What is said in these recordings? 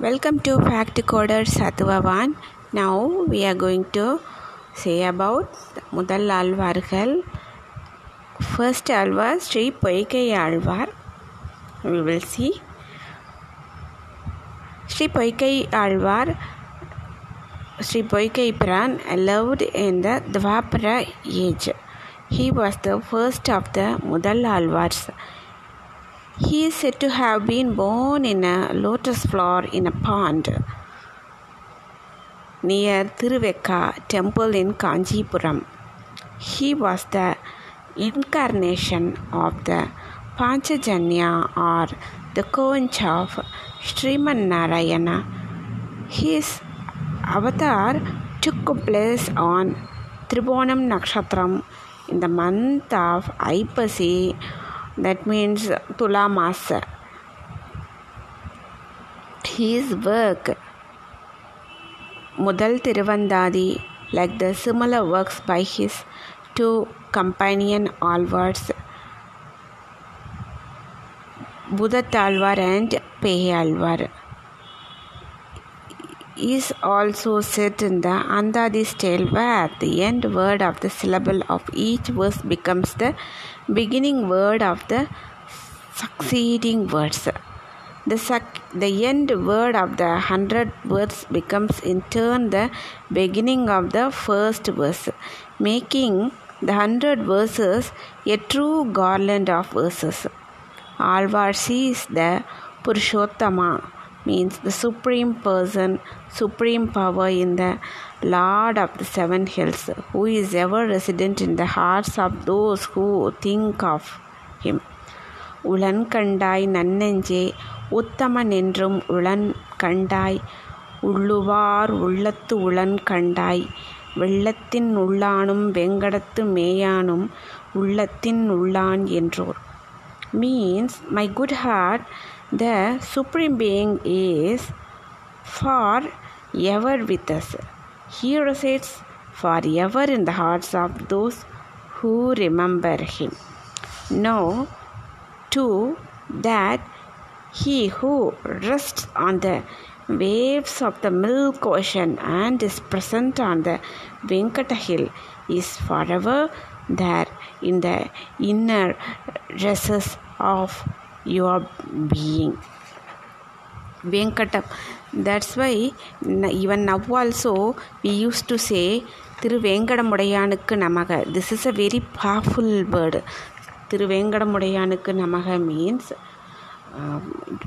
Welcome to Fact Coder Satvavan. Now we are going to say about முதல் ஆழ்வார்கள் first Alvar Sri Poigai Alvar we will see Sri Poigai Alvar Sri Poigai PRAN lived in the Dwapara age. He was the first of the முதல் Alvars he is said to have been born in a lotus flower in a pond near Tiruvekka temple in Kanjipuram. He was the incarnation of the Panchajanya or the conch of Sriman Narayana. His avatar took place on Tribonam Nakshatram in the month of Aipasi that means Tula Masa. His work, Mudal Tiruvandadi, like the similar works by his two companion alvars, Budatalvar and Peyalvar, is also set in the Andadi style where the end word of the syllable of each verse becomes the beginning word of the succeeding words. The, the end word of the hundred words becomes in turn the beginning of the first verse, making the hundred verses a true garland of verses. Alvar sees the Purushottama means the supreme person, supreme power in the Lord of the seven hills, who is ever resident in the hearts of those who think of him. உளன் கண்டாய் நன்னெஞ்சே உத்தமன் என்றும் உளன் கண்டாய் உள்ளுவார் உள்ளத்து உளன் கண்டாய் வெள்ளத்தின் உள்ளானும் வெங்கடத்து மேயானும் உள்ளத்தின் உள்ளான் என்றோர் means my good heart the supreme being is for ever with us. He resides forever in the hearts of those who remember him. Know too that he who rests on the waves of the milk ocean and is present on the Venkata hill is forever there in the inner recesses of you are being. Venkatam. That's why even now also we used சே திரு வேங்கடமுடையானுக்கு நமக. This is a very powerful word திரு வேங்கடமுடையானுக்கு நமக means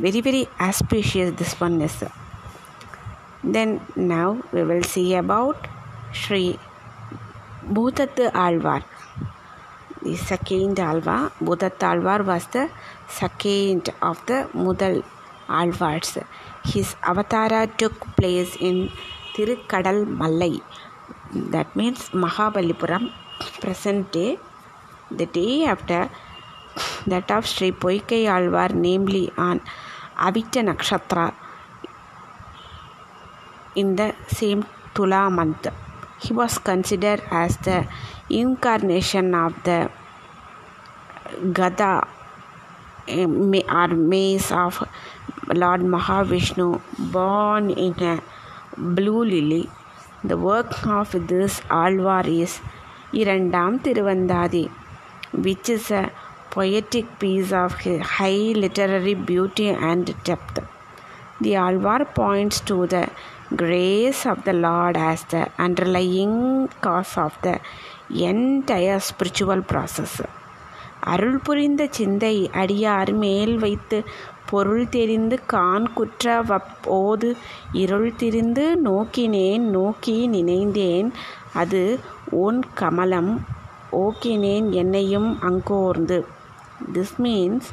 very very auspicious this one is then now we will see about Shri Bhoothathu Alvar the second Alva Bhutattu Alvar was the second of the Mudal Alvars his avatara took place in Tirukadal Mallai that means Mahabalipuram present day the day after that of Sri Poikai Alvar, namely on Avita Nakshatra in the same Tula month. He was considered as the incarnation of the Gada or mace of Lord Mahavishnu born in a blue lily. The work of this Alvar is Irandam Tiruvandadi, which is a poetic piece of high literary beauty and depth. The Alvar points to the grace of the Lord as the underlying cause of the entire spiritual process அருள் புரிந்த சிந்தை அடியார் மேல் வைத்து பொருள் தெரிந்து கான் குற்ற வப்போது இருள் திரிந்து நோக்கினேன் நோக்கி நினைந்தேன் அது ஓன் கமலம் ஓக்கினேன் என்னையும் அங்கோர்ந்து this means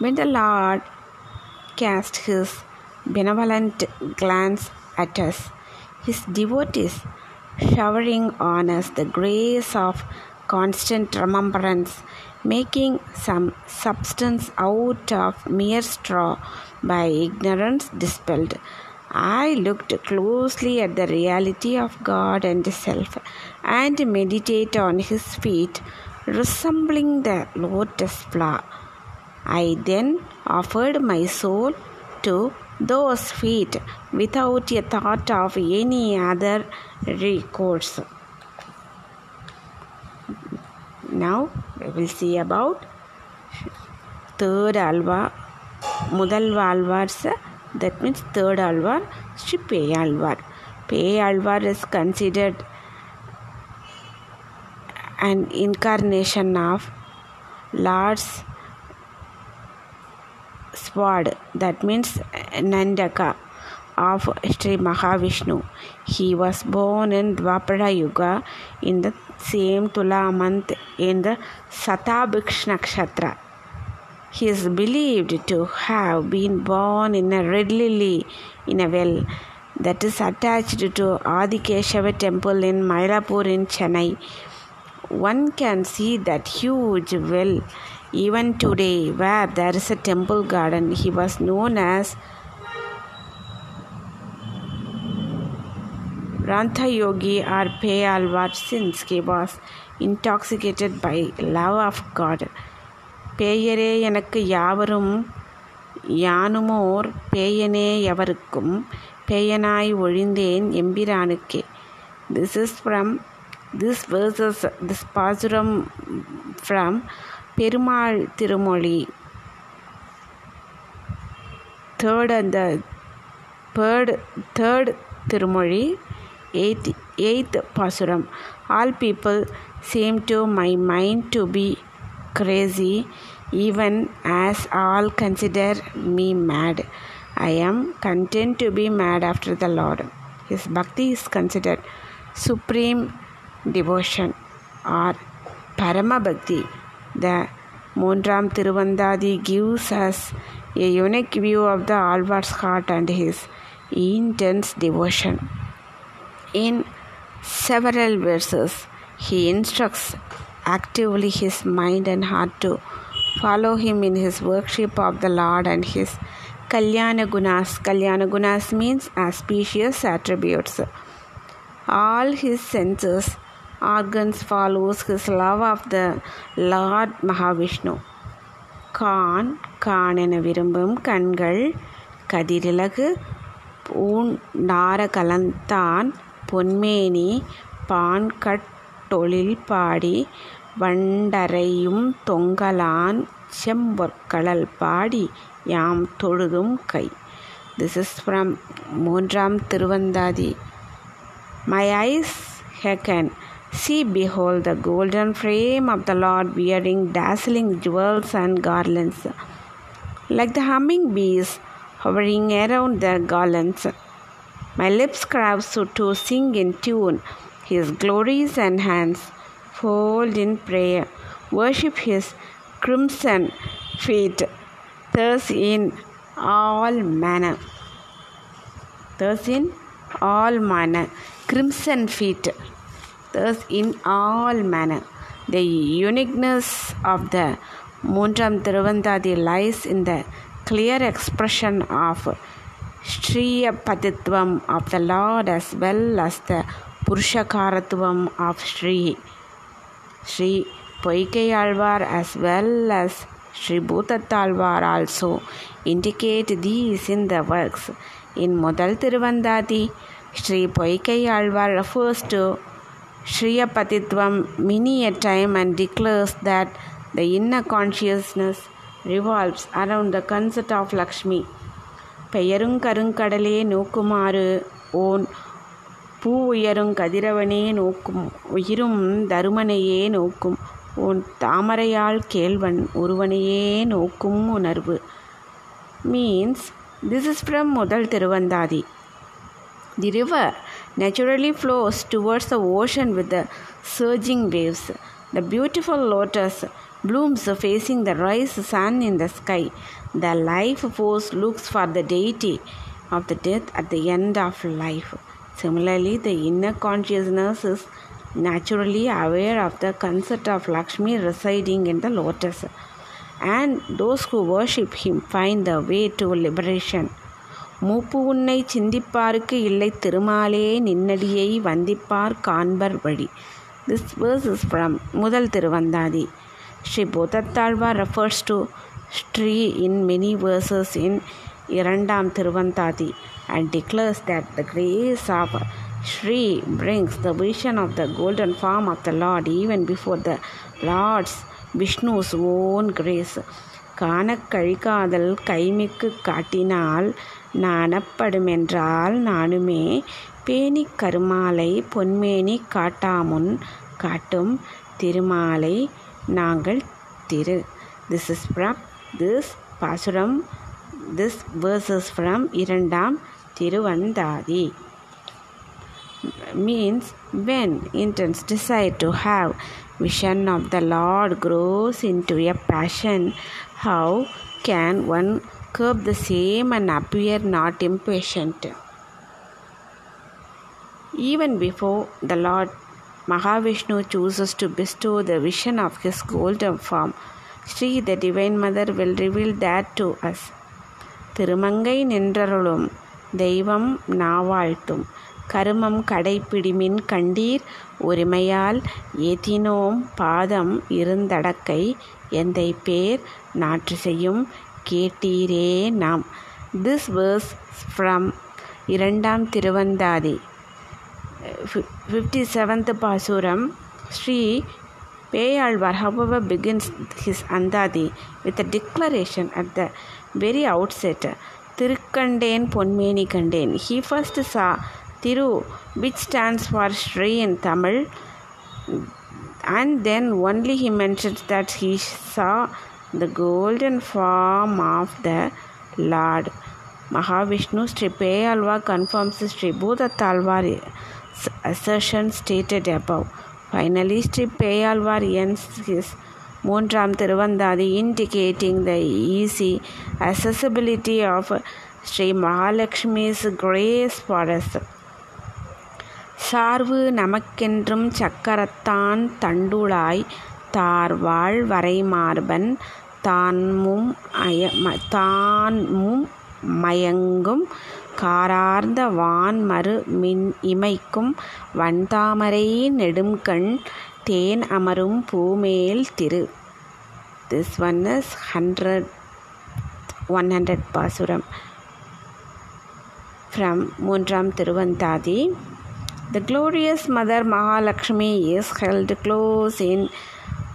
when the lord cast his benevolent glance at us, his devotees showering on us the grace of constant remembrance, making some substance out of mere straw by ignorance dispelled. I looked closely at the reality of God and self and meditate on his feet resembling the lotus flower. I then offered my soul to those feet without a thought of any other recourse. Now we will see about third Alvar, Mudalva alvars, that means third alvar, Sri Peyalvar. Peyalvar is considered an incarnation of Lord's sword, that means Nandaka of Sri Mahavishnu. He was born in Dwapara Yuga in the same Tula month in the Satabhiksh Nakshatra. He is believed to have been born in a red lily in a well that is attached to Adikeshava temple in Mylapore in Chennai. One can see that huge well even today, where there is a temple garden, he was known as Ranthayogi. Or Peyalvar since he was intoxicated by love of God. பேயரே எனக்கு யாவரும் யானுமோர் பேயனே எவருக்கும் பேயனாய் ஒழிந்தேன் எம்பிரானுக்கே this is from this verses this pasuram from Perumal Thirumozhi third அந்த third third Thirumozhi eighth, eighth pasuram all people seem to my mind to be crazy even as all consider me mad i am content to be mad after the lord his bhakti is considered supreme devotion or parama bhakti the Moondram Tiruvandadi gives us a unique view of the Alvar's heart and his intense devotion. In several verses, he instructs actively his mind and heart to follow him in his worship of the Lord and his Kalyana Gunas. Kalyana Gunas means auspicious attributes. All his senses organs follows his love of the Lord Mahavishnu. கான் கான் என விரும்பும் கண்கள் கதிரிலகு பூன் நார கலந்தான் பொன்மேனி பான் கட்டொழில் பாடி வண்டரையும் தொங்கலான் செம்பொற்களல் பாடி யாம் தொழுதும் கை. This is from Moondram Thiruvandhadhi. My eyes ஹெக்கன் See, behold, the golden frame of the Lord wearing dazzling jewels and garlands, like the humming bees hovering around the garlands. My lips crave so to sing in tune. His glories and hands fold in prayer, worship his crimson feet, thus in all manner. Thus in all manner, crimson feet thus in all manner. The uniqueness of the Moonram Thiruvandhadhi lies in the clear expression of Sriyahpatitvam of the Lord as well as the purushakaratvam of Sri Sri Poigaiazhwar as well as Sri Bhoothathalvar also indicate these in the works in Mudhal Thiruvandhadhi Sri Poigaiazhwar refers to Shriya many a time and declares that the the consciousness revolves revolves the consort of Lakshmi Lakshmi. பெயருங் கருங்கடலே நோக்குமாறு ஓன் பூ உயரும் கதிரவனே நோக்கும் உயிரும் தருமனையே நோக்கும் உன் தாமரையால் கேள்வன் ஒருவனையே நோக்கும் உணர்வு means this is from Mudhal Thiruvandhadhi the river naturally flows towards the ocean with the surging waves. The beautiful lotus blooms facing the rise sun in the sky. The life force looks for the deity of the death at the end of life. Similarly, the inner consciousness is naturally aware of the concept of Lakshmi residing in the lotus. And those who worship him find the way to liberation. மூப்பு உன்னை சிந்திப்பார்க்கு இல்லை திருமாலே நின்னடியை வந்திப்பார் காண்பர் வழி. This verse is from Mudhal Thiruvandhadhi. Shri Bhoothathalvar refers to Shri in many verses in Irandam Thiruvandhadhi and declares that the grace of Shri brings the vision of the golden form of the lord even before the lord's Vishnu's own grace காணக்கழிக்காதல் கைமிக்கு காட்டினால் நாணப்படுமென்றால் நானுமே பேணிக் கருமாலை பொன்மேனி காட்டாமுன் காட்டும் திருமாலை நாங்கள் திரு. This is from this pasuram this verses from Irandam Thiruvandhadhi. Means when intense desire to have vision of the lord grows into a passion how can one curb the same and appear not impatient even before the lord mahavishnu chooses to bestow the vision of his golden form Sri, the Divine Mother, will reveal that to us. Thirumangai நின்றருளும் தெய்வம் நாவாழ்த்தும் கருமம் கடைப்பிடிமின் கண்டீர் உரிமையால் ஏத்தினோம் பாதம் இருந்தடக்கை எந்தை பேர் நாற்று செய்யும் கேட்டீரே நாம் this verse from இரண்டாம் Thiruvandhadhi fifty seventh pasuram Shri Peyalvar however begins his andhadhi with declaration at the very outset திருக்கண்டேன் பொன்மேனி கண்டேன் he first saw Thiru which stands for Shri in Tamil and then only he mentioned that he saw the golden form of the Lord. Mahavishnu Sri Alva confirms Sribhudatalvar's assertion stated above. Finally, Sripeyalvar ends his Moondram Tiruvandadi, indicating the easy accessibility of Sri Mahalakshmi's grace for us. சார்வு நமக்கென்றும் சக்கரத்தான் தண்டுளாய். தார்வாள் வரைமார்பன் தான்மும் அய தான்மும் மயங்கும் காரார்ந்த வான் மறு மின் இமைக்கும் வண்தாமரை நெடும்கண் தேன் அமரும் பூமேல் திரு this one is hundred one hundred pasuram. From Moondram Thiruvandhadhi. The glorious Mother Mahalakshmi is held close in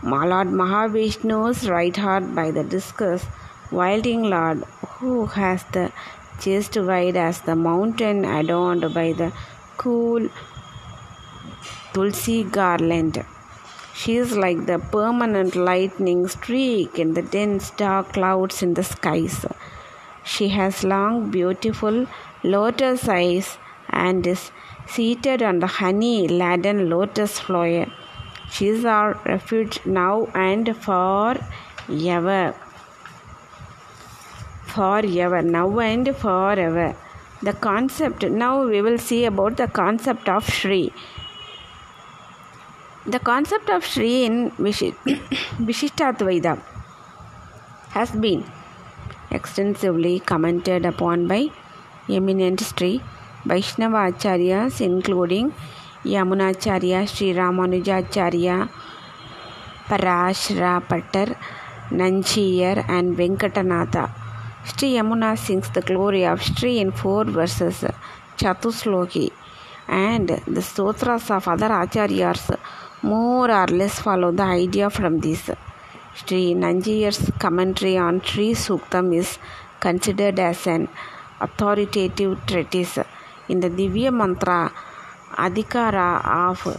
Lord Mahavishnu's right heart by the discus wielding Lord, who has the chest wide as the mountain adorned by the cool tulsi garland. She is like the permanent lightning streak in the dense dark clouds in the skies. She has long, beautiful lotus eyes and is seated on the honey laden lotus flower. She is our refuge now and for forever. Forever, now and forever. The concept, now we will see about the concept of Shri. The concept of Shri in Vishishtadvaita has been extensively commented upon by eminent Sri Vaishnava Acharyas, including Yamunacharya, Sri Ramanujacharya, Parashara Pattar, Nanjiyar, and Venkatanatha. Sri Yamuna sings the glory of Sri in four verses, Chatusloki, and the sutras of other acharyas more or less follow the idea from this. Sri Nanjiyar's commentary on Sri Suktam is considered as an authoritative treatise இந்த திவ்ய Mantra அதிகாரா of.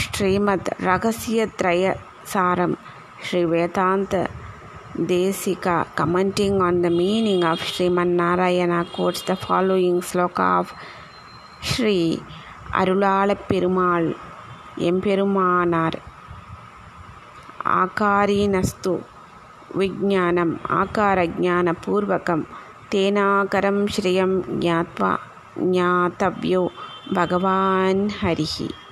Srimad ரகசிய திரய சாரம் Shri Vedanta Desika commenting on the meaning of Shriman Narayana quotes the following shloka of Shri Arulala Perumal Emperumanar ஆகாரீனஸ்து விஜானம் ஆகார ஜான பூர்வகம். तेनाकरं श्रियं ज्ञात्वा ज्ञातव्यो भगवान् हरिः।